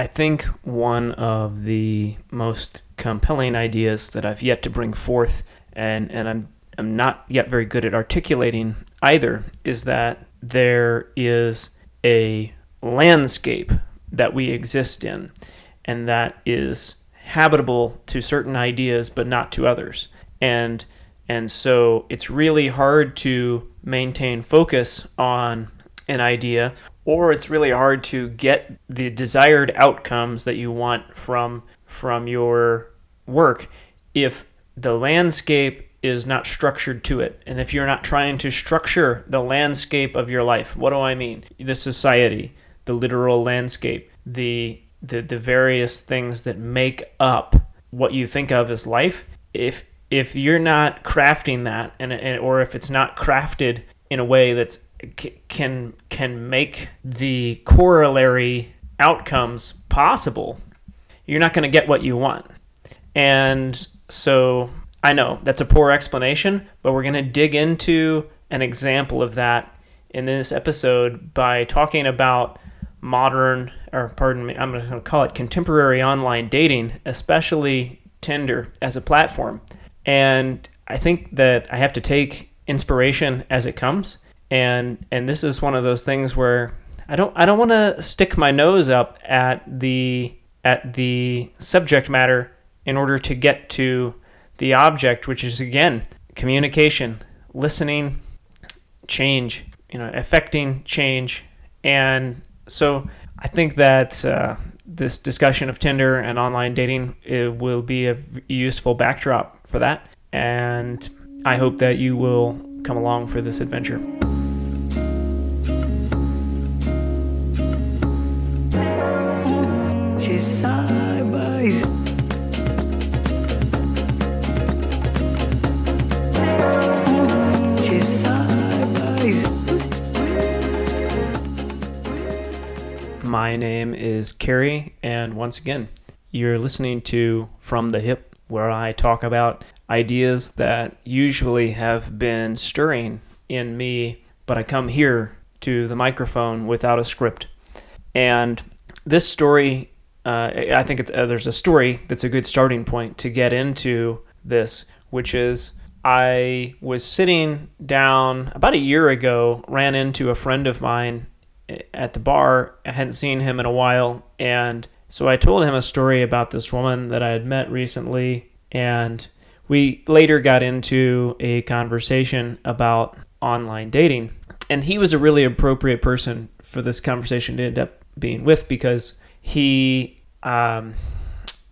I think one of the most compelling ideas that I've yet to bring forth, and, and I'm, I'm not yet very good at articulating either, is that there is a landscape that we exist in, and that is habitable to certain ideas but not to others. And and so it's really hard to maintain focus on an idea or it's really hard to get the desired outcomes that you want from from your work if the landscape is not structured to it. And if you're not trying to structure the landscape of your life what do i mean? The society the literal landscape the the, the various things that make up what you think of as life. If if you're not crafting that and, and or if it's not crafted in a way that's can can make the corollary outcomes possible you're not going to get what you want and so i know that's a poor explanation but we're going to dig into an example of that in this episode by talking about modern or pardon me i'm going to call it contemporary online dating especially tinder as a platform and I think that I have to take inspiration as it comes. And and this is one of those things where I don't I don't want to stick my nose up at the at the subject matter in order to get to the object, which is again communication, listening, change, you know, affecting change, and so I think that uh, this discussion of Tinder and online dating will be a useful backdrop for that. And I hope that you will come along for this adventure. My name is Carrie, and once again, you're listening to From the Hip, where I talk about ideas that usually have been stirring in me, but I come here to the microphone without a script. And this story, uh, I think uh, there's a story that's a good starting point to get into this, which is I was sitting down about a year ago, ran into a friend of mine at the bar. I hadn't seen him in a while, and so I told him a story about this woman that I had met recently, and we later got into a conversation about online dating. And he was a really appropriate person for this conversation to end up being with because he, um,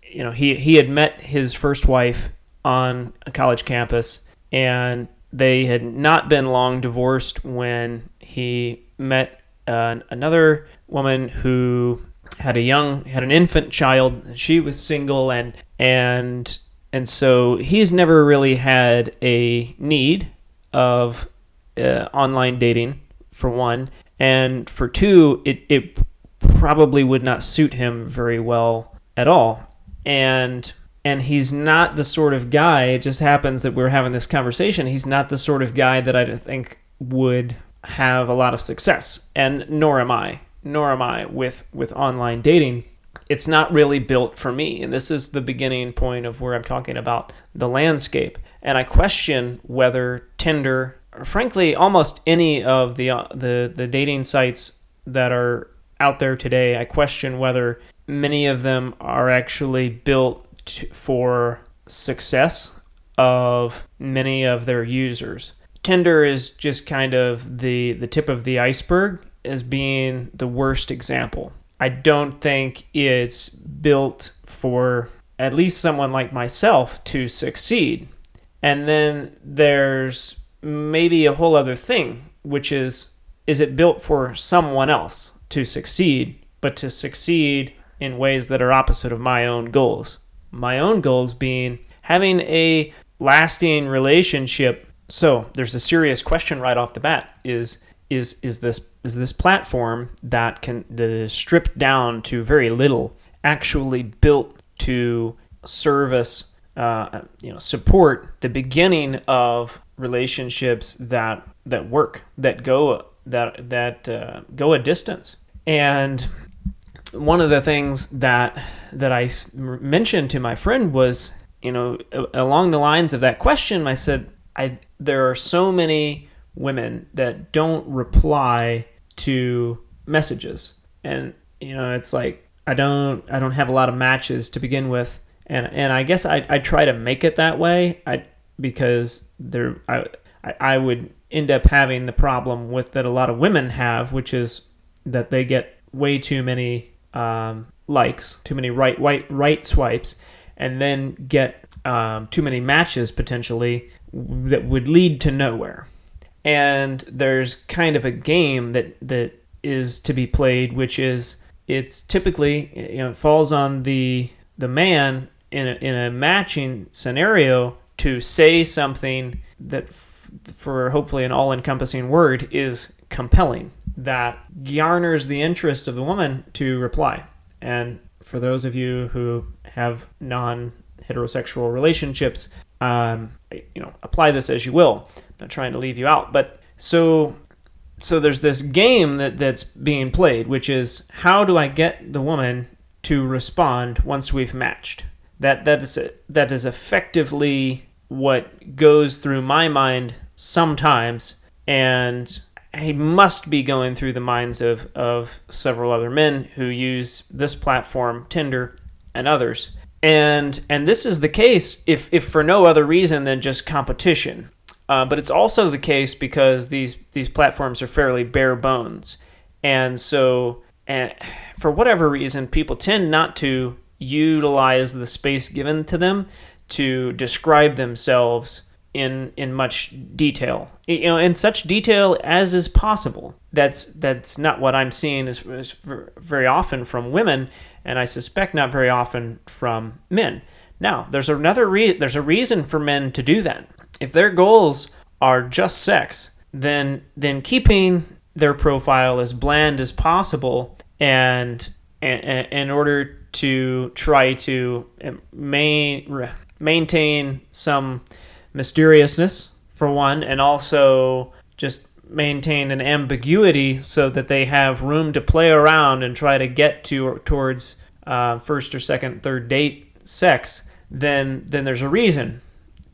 you know, he, he had met his first wife on a college campus and they had not been long divorced when he met uh, another woman who had a young had an infant child. She was single and and and so he's never really had a need of uh, online dating for one. And for two it, it probably would not suit him very well at all. And and he's not the sort of guy it just happens that we're having this conversation he's not the sort of guy that i think would have a lot of success, and nor am I. Nor am I with with online dating. It's not really built for me, and this is the beginning point of where I'm talking about the landscape. And I question whether Tinder, or frankly, almost any of the uh, the the dating sites that are out there today, I question whether many of them are actually built to, for success of many of their users. Tinder is just kind of the the tip of the iceberg as being the worst example. I don't think it's built for at least someone like myself to succeed. And then there's maybe a whole other thing, which is is it built for someone else to succeed, but to succeed in ways that are opposite of my own goals? My own goals being having a lasting relationship so there's a serious question right off the bat: is is is this is this platform that can that is stripped down to very little actually built to service uh, you know support the beginning of relationships that that work that go that that uh, go a distance? And one of the things that that I mentioned to my friend was, you know, along the lines of that question, I said, I there are so many women that don't reply to messages, and you know, it's like I don't I don't have a lot of matches to begin with, and and I guess I I try to make it that way. I because there I I would end up having the problem with that a lot of women have, which is that they get way too many um, likes, too many right right right swipes, and then get um, too many matches potentially that would lead to nowhere. And there's kind of a game that that is to be played, which is it's typically you know falls on the the man in a, in a matching scenario to say something that f- for hopefully an all-encompassing word is compelling that garners the interest of the woman to reply and for those of you who have non heterosexual relationships um, you know apply this as you will I'm not trying to leave you out but so so there's this game that that's being played which is how do i get the woman to respond once we've matched that that is that is effectively what goes through my mind sometimes, and I must be going through the minds of, of several other men who use this platform, Tinder, and others. And and this is the case if, if for no other reason than just competition. Uh, but it's also the case because these these platforms are fairly bare bones, and so and for whatever reason, people tend not to utilize the space given to them to describe themselves in in much detail. You know in such detail as is possible. That's that's not what i'm seeing is, is very often from women and i suspect not very often from men. Now there's another re- there's a reason for men to do that. If their goals are just sex then then keeping their profile as bland as possible and, and in order to try to eh, main, maintain some mysteriousness for one, and also just maintain an ambiguity so that they have room to play around and try to get to towards uh, first or second, third date sex, then then there's a reason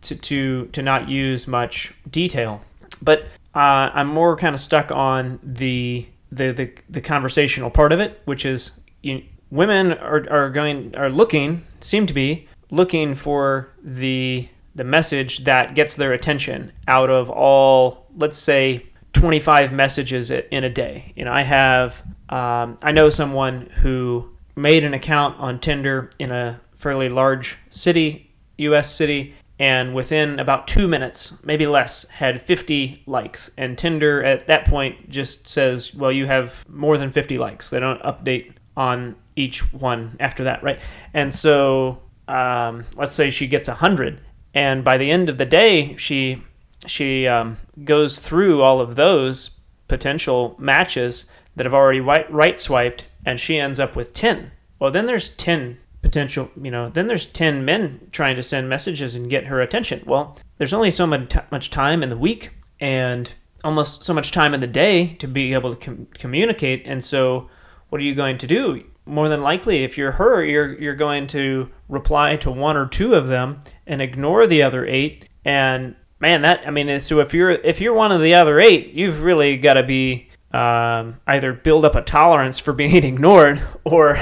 to to, to not use much detail. But uh, I'm more kind of stuck on the, the the the conversational part of it, which is you, women are, are going are looking seem to be looking for the the message that gets their attention out of all let's say 25 messages in a day. You know i have um, i know someone who made an account on tinder in a fairly large city us city and within about two minutes maybe less had 50 likes. And tinder at that point just says well you have more than 50 likes. They don't update on each one after that right? And so um, let's say she gets 100 and by the end of the day she she um, goes through all of those potential matches that have already right, right swiped and she ends up with 10 well then there's 10 potential you know then there's 10 men trying to send messages and get her attention. Well there's only so much time in the week and almost so much time in the day to be able to com- communicate. And so what are you going to do more than likely, if you're her, you're you're going to reply to one or two of them and ignore the other eight. And man, that I mean, so if you're if you're one of the other eight, you've really got to be um, either build up a tolerance for being ignored, or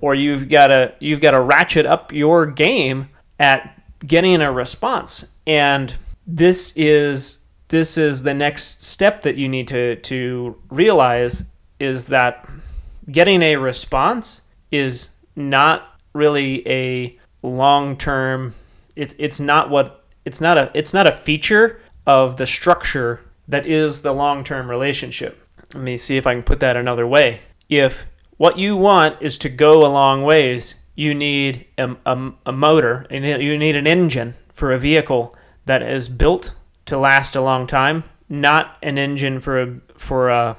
or you've got to you've got to ratchet up your game at getting a response. And this is this is the next step that you need to to realize is that getting a response is not really a long-term it's it's not what it's not a it's not a feature of the structure that is the long-term relationship. Let me see if I can put that another way. If what you want is to go a long ways, you need a, a, a motor and you need an engine for a vehicle that is built to last a long time, not an engine for a for a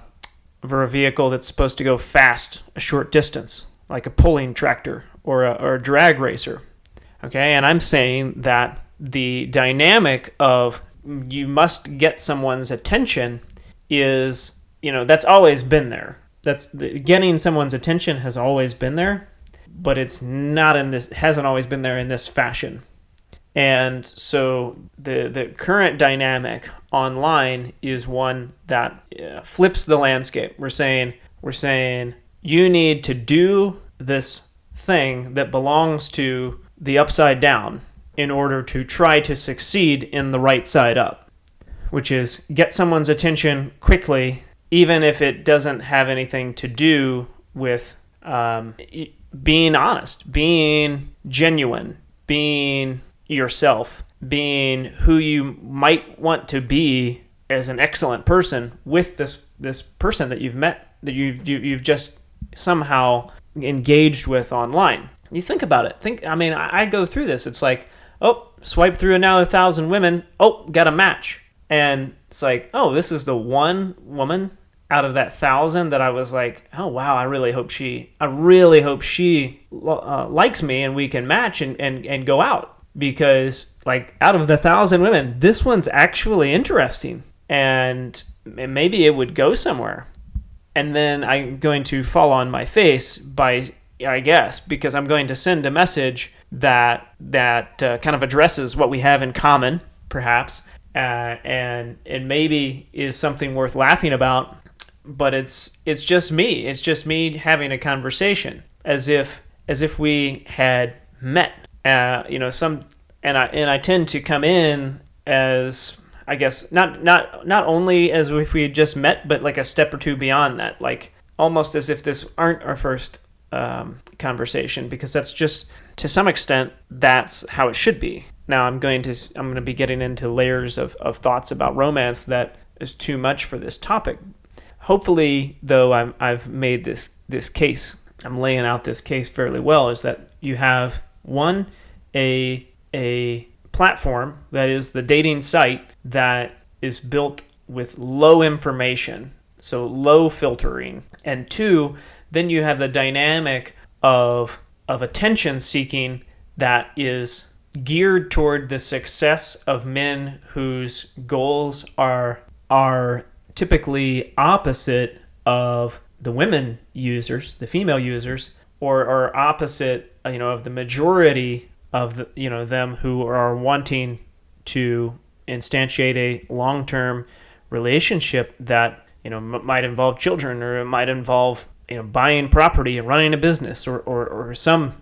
for a vehicle that's supposed to go fast a short distance, like a pulling tractor or a, or a drag racer. Okay, and I'm saying that the dynamic of you must get someone's attention is, you know, that's always been there. that's the, getting someone's attention has always been there, but it's not in this hasn't always been there in this fashion. And so the the current dynamic online is one that uh, flips the landscape. We're saying we're saying you need to do this thing that belongs to the upside down in order to try to succeed in the right side up, which is get someone's attention quickly, even if it doesn't have anything to do with um, being honest, being genuine, being yourself, being who you might want to be as an excellent person with this this person that you've met that you've you, you've just somehow engaged with online. You think about it. Think. I mean, I, I go through this. It's like, oh, swipe through another thousand women. Oh, got a match, and it's like, oh, this is the one woman out of that thousand that I was like, oh wow, I really hope she, I really hope she uh, likes me and we can match and, and, and go out because like out of the thousand women, this one's actually interesting and maybe it would go somewhere. And then I'm going to fall on my face by, I guess, because I'm going to send a message that that uh, kind of addresses what we have in common, perhaps, uh, and it maybe is something worth laughing about. But it's it's just me. It's just me having a conversation, as if as if we had met uh, you know, some and I and I tend to come in as I guess not not not only as if we had just met, but like a step or two beyond that, like almost as if this aren't our first um, conversation, because that's just to some extent that's how it should be. Now I'm going to I'm going to be getting into layers of, of thoughts about romance that is too much for this topic. Hopefully, though, I'm, I've made this this case. I'm laying out this case fairly well. Is that you have one, a a platform that is the dating site that is built with low information, so low filtering. And two, then you have the dynamic of of attention seeking that is geared toward the success of men whose goals are are typically opposite of the women users, the female users, or are opposite, you know, of the majority of the, you know them who are wanting to instantiate a long-term relationship that you know m- might involve children or it might involve you know buying property and running a business or, or, or some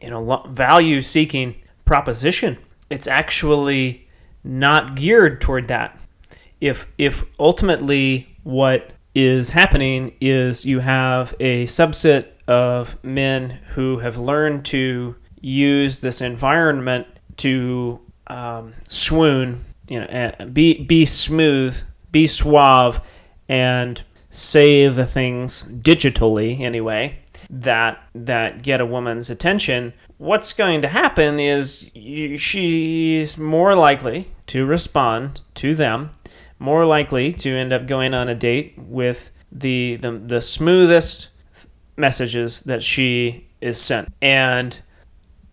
you know value seeking proposition it's actually not geared toward that. If if ultimately what is happening is you have a subset of men who have learned to use this environment to um, swoon, you know, be be smooth, be suave, and say the things digitally anyway that that get a woman's attention. What's going to happen is you, she's more likely to respond to them, more likely to end up going on a date with the the, the smoothest messages that she is sent. And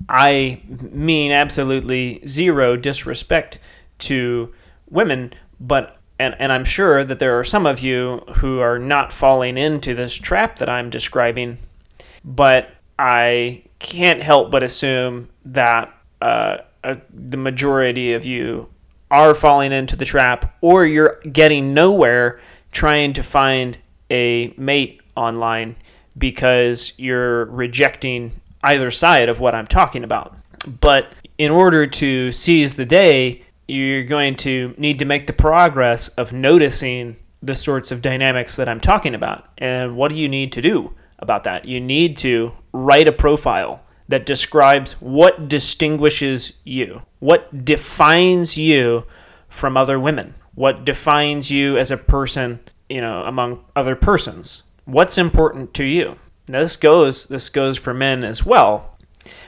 I mean absolutely zero disrespect to women, but and, and I'm sure that there are some of you who are not falling into this trap that I'm describing, but I can't help but assume that uh, uh, the majority of you are falling into the trap or you're getting nowhere trying to find a mate online because you're rejecting either side of what I'm talking about. But in order to seize the day, you're going to need to make the progress of noticing the sorts of dynamics that I'm talking about. And what do you need to do about that? You need to write a profile that describes what distinguishes you, what defines you from other women, what defines you as a person, you know, among other persons. What's important to you? Now this goes this goes for men as well.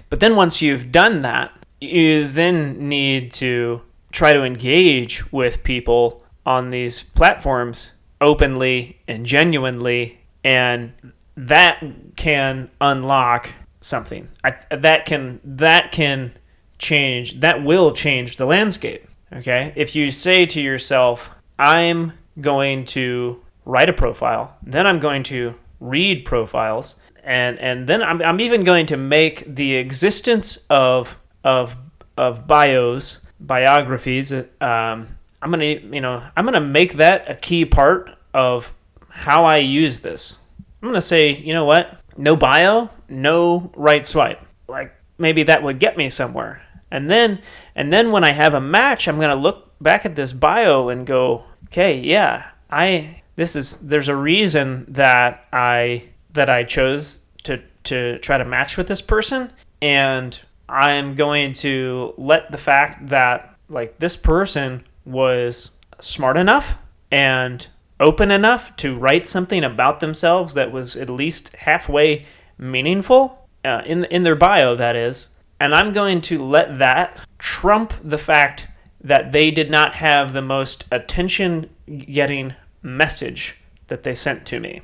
But then once you've done that, you then need to try to engage with people on these platforms openly and genuinely and that can unlock something. I, that can that can change that will change the landscape. Okay? If you say to yourself, I'm going to write a profile, then I'm going to read profiles, and and then I'm, I'm even going to make the existence of of of bios biographies. Um, I'm gonna you know I'm gonna make that a key part of how I use this. I'm gonna say you know what no bio no right swipe like maybe that would get me somewhere and then and then when I have a match I'm gonna look back at this bio and go okay yeah I this is there's a reason that I that I chose to to try to match with this person. And I'm going to let the fact that like this person was smart enough and open enough to write something about themselves that was at least halfway meaningful uh, in in their bio that is. And I'm going to let that trump the fact that they did not have the most attention getting message that they sent to me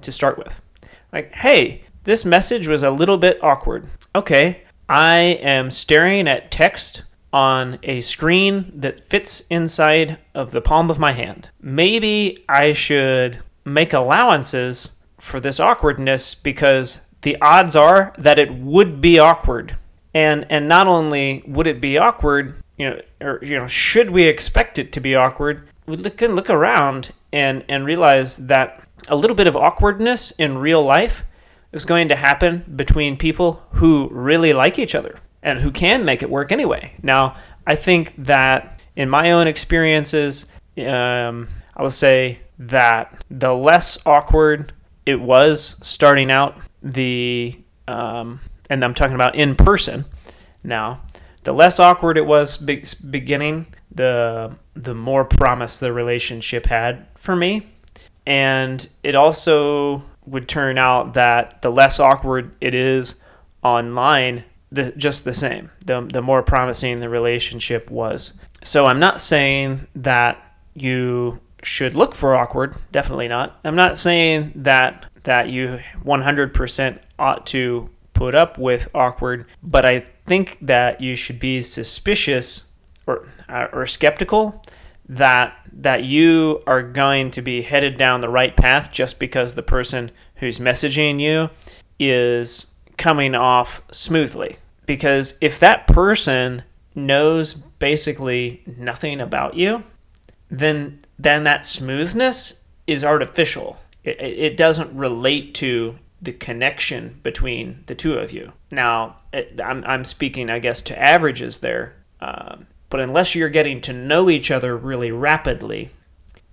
to start with. Like, hey, this message was a little bit awkward. Okay, I am staring at text on a screen that fits inside of the palm of my hand. Maybe I should make allowances for this awkwardness because the odds are that it would be awkward. And and not only would it be awkward, you know, or you know, should we expect it to be awkward? We can look around and and realize that a little bit of awkwardness in real life is going to happen between people who really like each other and who can make it work anyway. Now, I think that in my own experiences, um, I would say that the less awkward it was starting out, the um, and I'm talking about in person now, the less awkward it was be- beginning, the the more promise the relationship had for me. And it also would turn out that the less awkward it is online, the, just the same, the, the more promising the relationship was. So I'm not saying that you should look for awkward, definitely not. I'm not saying that that you 100% ought to put up with awkward, but I think that you should be suspicious or uh, or skeptical that that you are going to be headed down the right path just because the person who's messaging you is coming off smoothly. Because if that person knows basically nothing about you, then then that smoothness is artificial. It, it doesn't relate to the connection between the two of you. Now, it, I'm, I'm speaking, I guess, to averages there. Um, but unless you're getting to know each other really rapidly,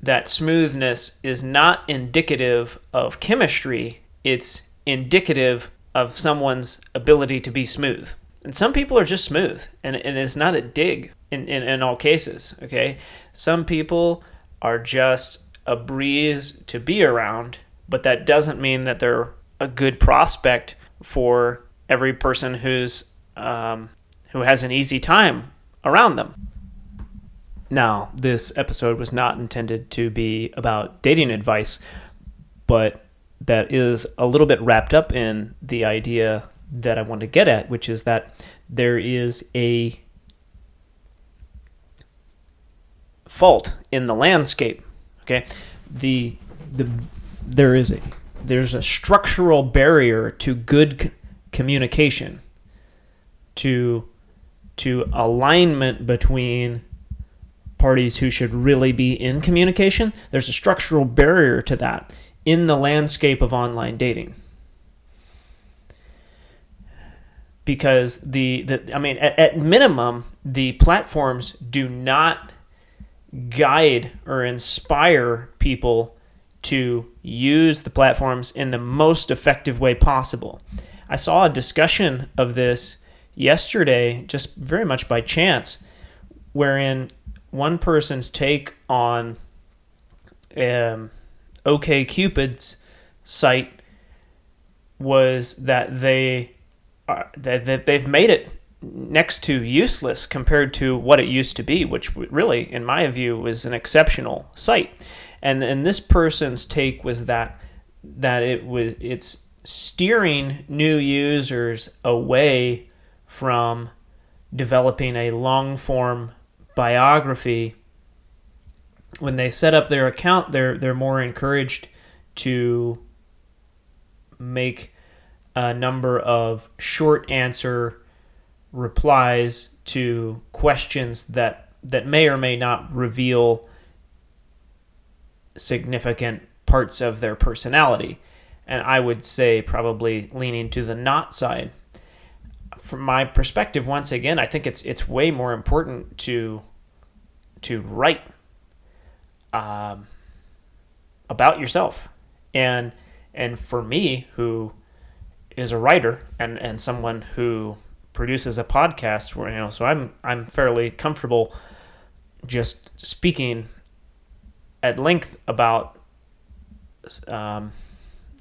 that smoothness is not indicative of chemistry, it's indicative of someone's ability to be smooth. And some people are just smooth, and, and it's not a dig in, in, in all cases, okay? Some people are just a breeze to be around, but that doesn't mean that they're a good prospect for every person who's um, who has an easy time around them. Now, this episode was not intended to be about dating advice, but that is a little bit wrapped up in the idea that I want to get at, which is that there is a fault in the landscape. Okay, the the there is a there's a structural barrier to good c- communication, to to alignment between parties who should really be in communication. There's a structural barrier to that in the landscape of online dating. Because the, the I mean, at, at minimum, the platforms do not guide or inspire people to use the platforms in the most effective way possible. I saw a discussion of this yesterday, just very much by chance, wherein one person's take on um, OK Cupid's site was that they are, that they've made it next to useless compared to what it used to be, which really, in my view, was an exceptional site. And and this person's take was that that it was it's steering new users away from developing a long form biography when they set up their account they're they're more encouraged to make a number of short answer replies to questions that that may or may not reveal significant parts of their personality. And I would say probably leaning to the not side. From my perspective, once again, I think it's it's way more important to to write um, about yourself. And and for me, who is a writer and, and someone who produces a podcast where you know so I'm I'm fairly comfortable just speaking at length about um,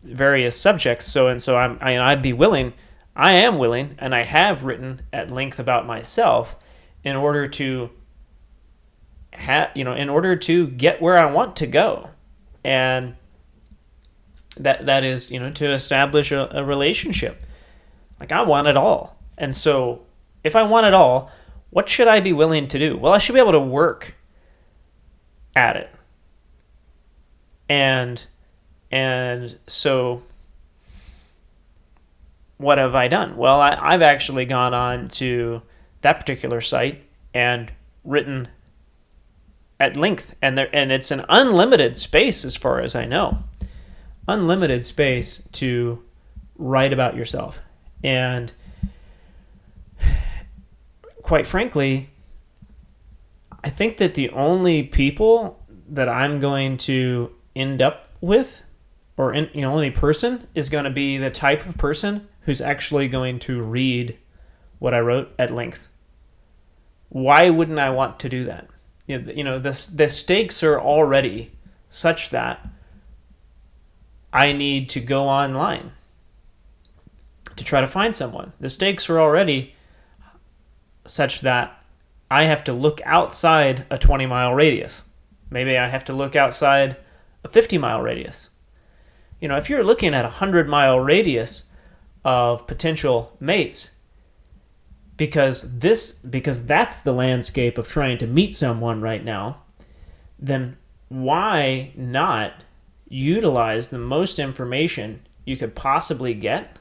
various subjects. So and so I'm I, I'd be willing, I am willing, and I have written at length about myself in order to have you know in order to get where I want to go, and that that is you know to establish a, a relationship. Like I want it all, and so if I want it all, what should I be willing to do? Well, I should be able to work at it. And and so what have I done? Well, I, I've actually gone on to that particular site and written at length and there and it's an unlimited space as far as I know. Unlimited space to write about yourself. And quite frankly, I think that the only people that I'm going to end up with, or in, you know, only person is going to be the type of person who's actually going to read what I wrote at length. Why wouldn't I want to do that? You know, the, the stakes are already such that I need to go online to try to find someone. The stakes are already such that I have to look outside a 20 mile radius. Maybe I have to look outside a 50 mile radius. You know, if you're looking at a 100 mile radius of potential mates, because this because that's the landscape of trying to meet someone right now, then why not utilize the most information you could possibly get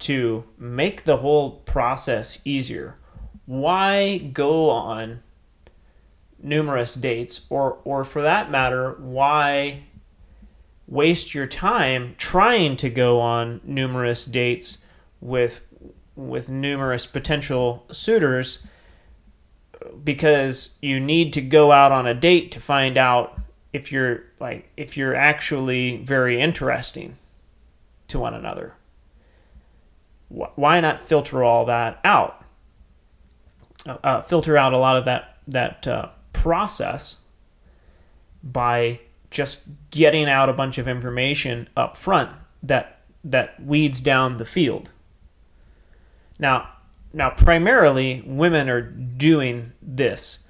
to make the whole process easier. Why go on numerous dates or or for that matter, why waste your time trying to go on numerous dates with with numerous potential suitors because you need to go out on a date to find out if you're like if you're actually very interesting to one another why not filter all that out? Uh, uh, filter out a lot of that that uh, process by just getting out a bunch of information up front that that weeds down the field. Now, now primarily women are doing this,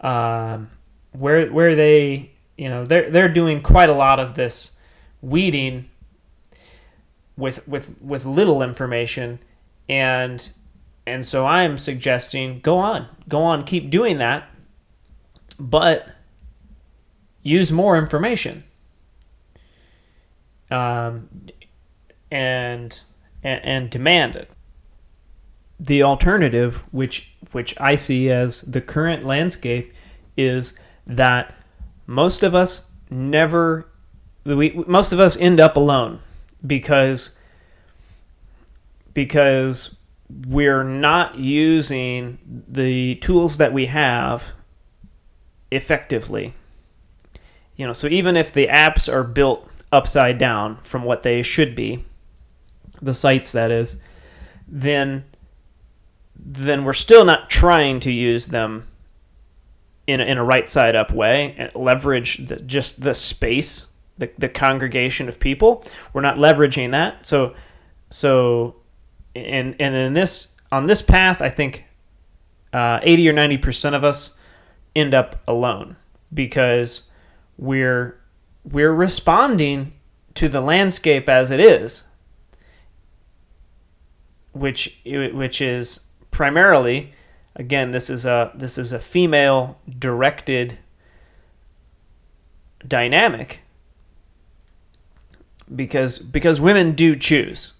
um, where where they you know they're they're doing quite a lot of this weeding with with with little information. And and so I'm suggesting go on go on keep doing that but use more information. Um, and, and and demand it. The alternative which which I see as the current landscape is that most of us never we, most of us end up alone because because we're not using the tools that we have effectively. You know, so even if the apps are built upside down from what they should be, the sites that is, then then we're still not trying to use them in a, in a right side up way and leverage the, just the space the, the congregation of people. We're not leveraging that. So so and and in this on this path, I think uh, 80 or 90 percent of us end up alone because we're we're responding to the landscape as it is, which which is primarily again this is a this is a female directed dynamic because because women do choose.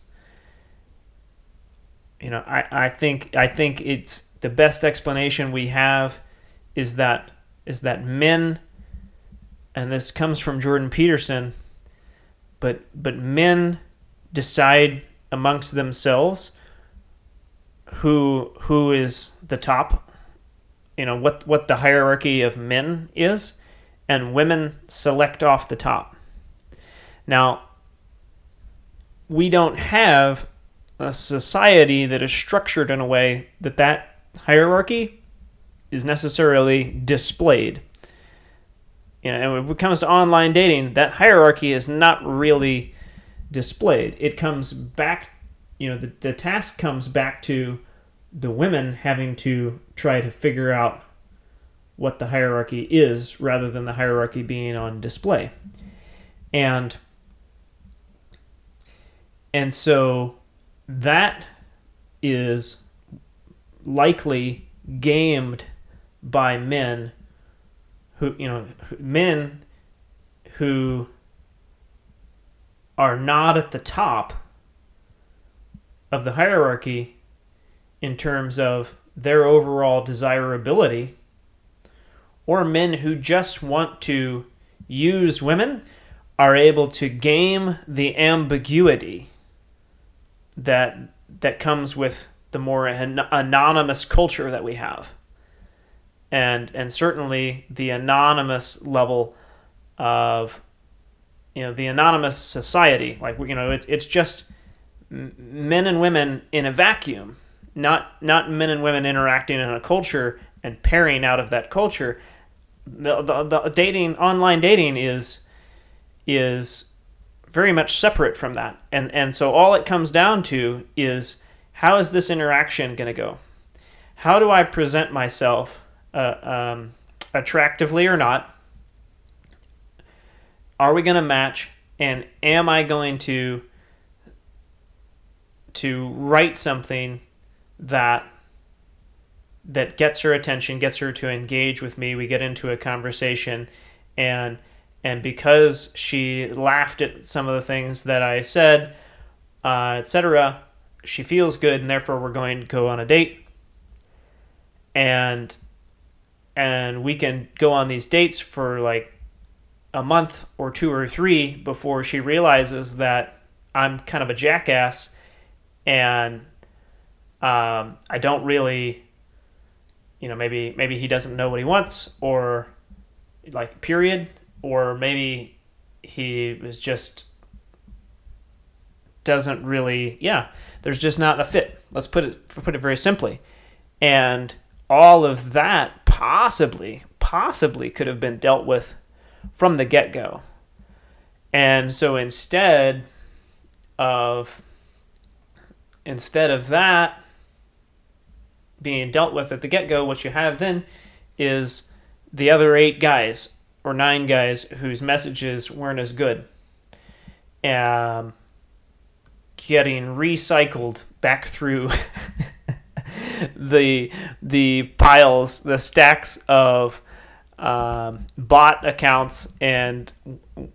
You know, I, I think I think it's the best explanation we have is that is that men and this comes from Jordan Peterson, but but men decide amongst themselves who who is the top you know what what the hierarchy of men is and women select off the top now we don't have a society that is structured in a way that that hierarchy is necessarily displayed you know, and when it comes to online dating, that hierarchy is not really displayed. It comes back, you know, the, the task comes back to the women having to try to figure out what the hierarchy is rather than the hierarchy being on display. And and so that is likely gamed by men who you know men who are not at the top of the hierarchy in terms of their overall desirability or men who just want to use women are able to game the ambiguity that that comes with the more an- anonymous culture that we have. And and certainly the anonymous level of you know the anonymous society like you know it's it's just men and women in a vacuum not not men and women interacting in a culture and pairing out of that culture. The, the, the dating online dating is is very much separate from that and and so all it comes down to is how is this interaction going to go how do i present myself uh, um, attractively or not? Are we going to match? And am I going to to write something that that gets her attention, gets her to engage with me? We get into a conversation, and and because she laughed at some of the things that I said, uh, etc., she feels good, and therefore we're going to go on a date. And and we can go on these dates for like a month or two or three before she realizes that I'm kind of a jackass and um, I don't really, you know, maybe maybe he doesn't know what he wants or like period or maybe he was just doesn't really yeah there's just not a fit let's put it put it very simply and all of that possibly, possibly could have been dealt with from the get go. And so instead of instead of that being dealt with at the get go, what you have then is the other eight guys or nine guys whose messages weren't as good. Um, getting recycled back through the the piles, the stacks of um, bot accounts and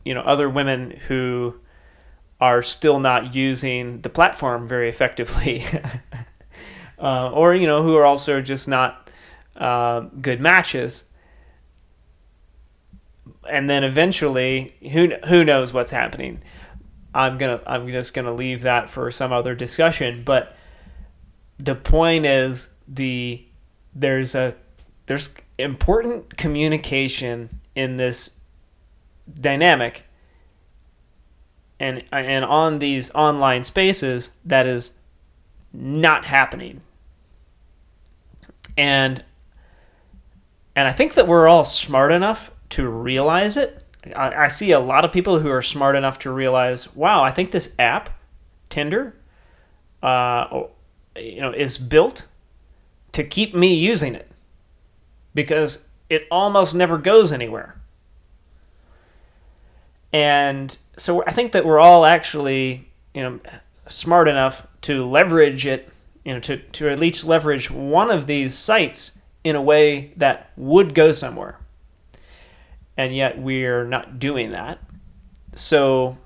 you know other women who are still not using the platform very effectively, uh, or you know who are also just not uh, good matches. And then eventually, who who knows what's happening? I'm gonna I'm just gonna leave that for some other discussion, but the point is the there's a there's important communication in this dynamic and and on these online spaces that is not happening and and I think that we're all smart enough to realize it. I, I see a lot of people who are smart enough to realize, wow, I think this app, Tinder, uh, you know is built to keep me using it because it almost never goes anywhere. And so I think that we're all actually, you know, smart enough to leverage it, you know, to, to at least leverage one of these sites in a way that would go somewhere. And yet we're not doing that. So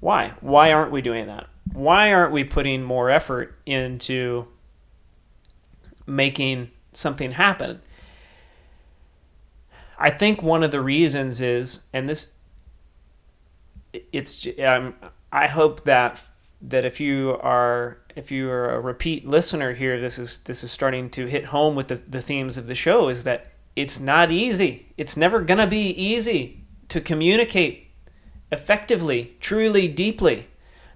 Why? Why aren't we doing that? Why aren't we putting more effort into making something happen? I think one of the reasons is, and this, it's, um, I hope that that if you are if you are a repeat listener here, this is this is starting to hit home with the, the themes of the show. Is that it's not easy. It's never gonna be easy to communicate effectively, truly, deeply,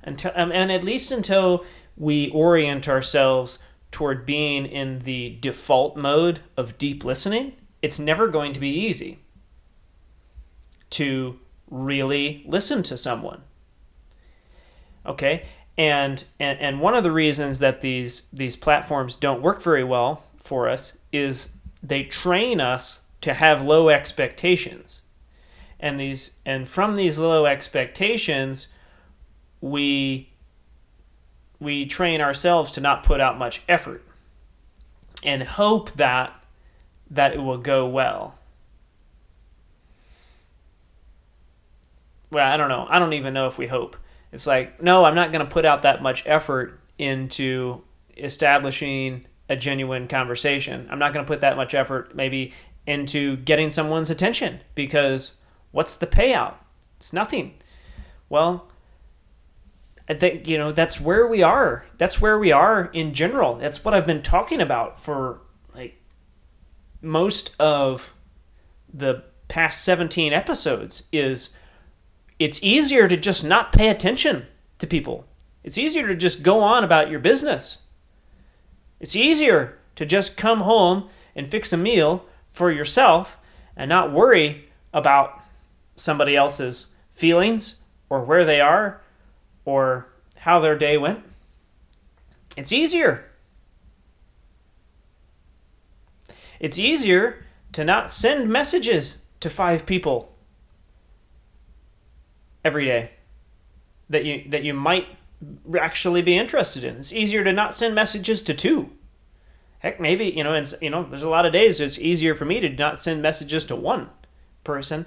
until um, and at least until we orient ourselves toward being in the default mode of deep listening. It's never going to be easy to really listen to someone Okay, and and and one of the reasons that these these platforms don't work very well for us is they train us to have low expectations, and these and from these low expectations, we we train ourselves to not put out much effort and hope that that it will go well. Well, I don't know. I don't even know if we hope. It's like, no, I'm not going to put out that much effort into establishing a genuine conversation. I'm not going to put that much effort maybe into getting someone's attention because what's the payout? It's nothing. Well, I think, you know, that's where we are. That's where we are in general. That's what I've been talking about for like most of the past 17 episodes is it's easier to just not pay attention to people. It's easier to just go on about your business. It's easier to just come home and fix a meal for yourself and not worry about somebody else's feelings or where they are or how their day went. It's easier. It's easier to not send messages to five people every day that you that you might actually be interested in. It's easier to not send messages to two. Heck, maybe you know, it's you know, there's a lot of days it's easier for me to not send messages to one person.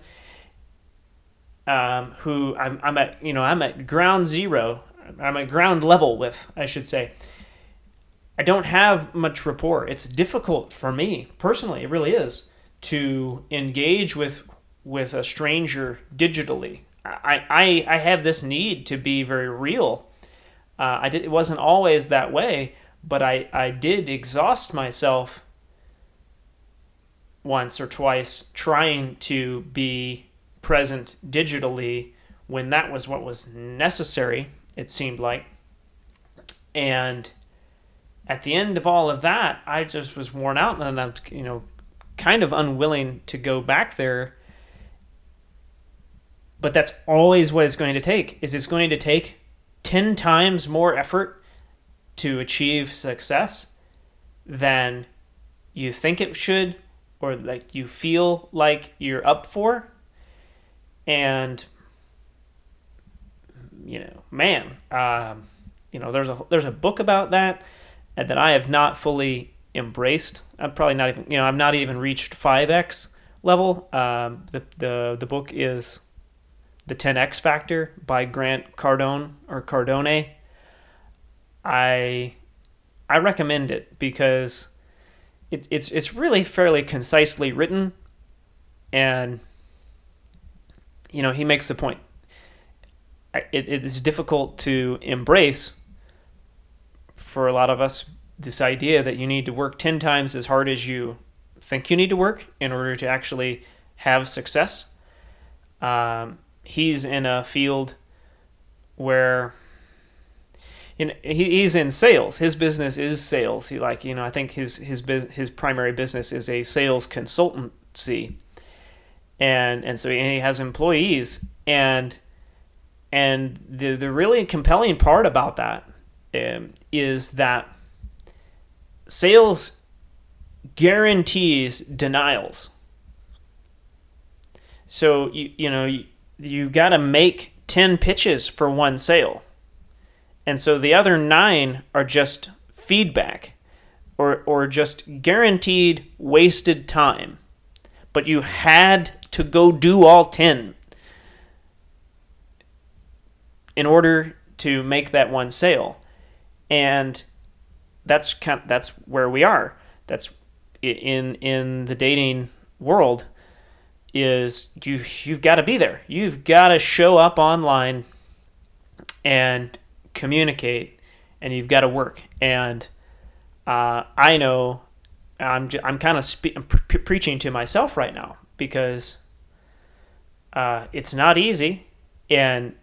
Um, who I'm, I'm at, you know, I'm at ground zero. I'm at ground level with, I should say. I don't have much rapport. It's difficult for me personally. It really is to engage with with a stranger digitally. I, I, I have this need to be very real. Uh, I did, it wasn't always that way, but I, I did exhaust myself once or twice trying to be present digitally when that was what was necessary, it seemed like. And at the end of all of that, I just was worn out and I'm, you know, kind of unwilling to go back there but that's always what it's going to take is it's going to take 10 times more effort to achieve success than you think it should or like you feel like you're up for. And you know man um, you know there's a there's a book about that that I have not fully embraced. I'm probably not even you know I've not even reached 5x level. Um, the, the the book is the 10X Factor by Grant Cardone or Cardone. I I recommend it because it, it's it's really fairly concisely written, and you know he makes the point. It, it is difficult to embrace for a lot of us this idea that you need to work 10 times as hard as you think you need to work in order to actually have success. Um, he's in a field where you know, he, he's in sales. His business is sales. He like you know I think his his his primary business is a sales consultancy, and and so he has employees and and the the really compelling part about that um, is that sales guarantees denials. So you you know you, you got to make 10 pitches for one sale. And so the other nine are just feedback or, or just guaranteed wasted time. But you had to go do all 10. in order to make that one sale. And that's kind of, that's where we are. That's in in the dating world is you you've got to be there. You've got to show up online and communicate and you've got to work. And uh, I know I'm j- I'm kind of spe- pre- preaching to myself right now because uh, it's not easy, and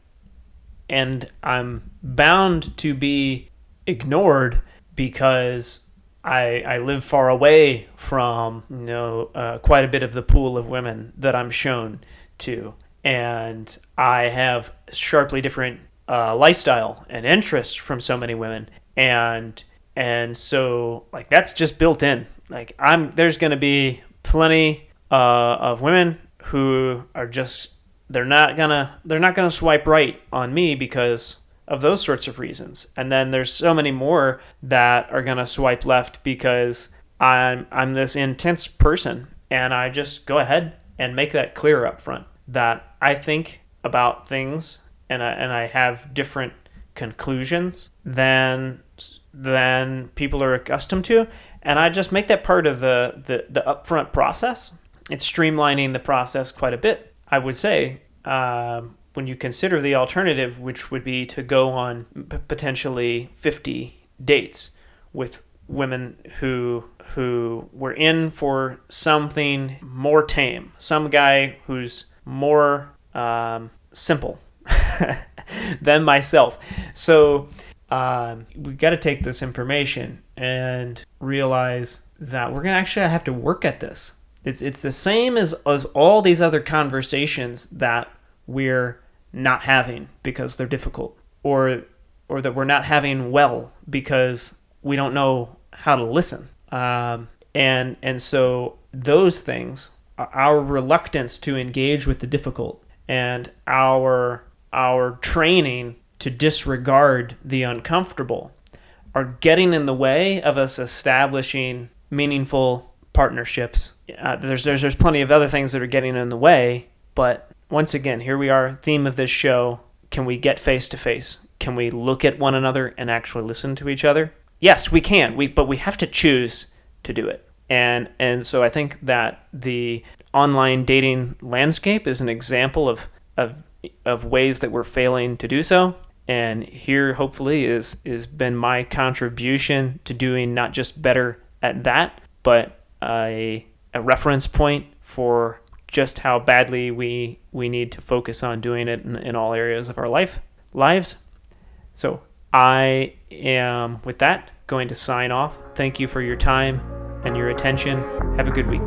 and I'm bound to be ignored because I I live far away from you know uh, quite a bit of the pool of women that I'm shown to, and I have sharply different uh, lifestyle and interest from so many women, and and so like that's just built in. Like I'm there's gonna be plenty uh, of women who are just they're not gonna they're not gonna swipe right on me because of those sorts of reasons. And then there's so many more that are gonna swipe left because I'm I'm this intense person and I just go ahead and make that clear up front that I think about things and I, and I have different conclusions than than people are accustomed to and I just make that part of the, the, the upfront process. It's streamlining the process quite a bit, I would say, uh, when you consider the alternative, which would be to go on p- potentially 50 dates with women who who were in for something more tame, some guy who's more um, simple than myself. So um, we got to take this information and realize that we're gonna actually have to work at this. It's it's the same as as all these other conversations that we're not having because they're difficult, or or that we're not having well because we don't know how to listen. Um, and and so those things, our reluctance to engage with the difficult, and our our training to disregard the uncomfortable are getting in the way of us establishing meaningful partnerships. Uh, there's, there's there's plenty of other things that are getting in the way, but once again, here we are. Theme of this show: Can we get face to face? Can we look at one another and actually listen to each other? Yes, we can. We but we have to choose to do it. And and so I think that the online dating landscape is an example of of of ways that we're failing to do so and here hopefully is is been my contribution to doing not just better at that but a, a reference point for just how badly we we need to focus on doing it in, in all areas of our life lives. So i am with that going to sign off. Thank you for your time and your attention. Have a good week.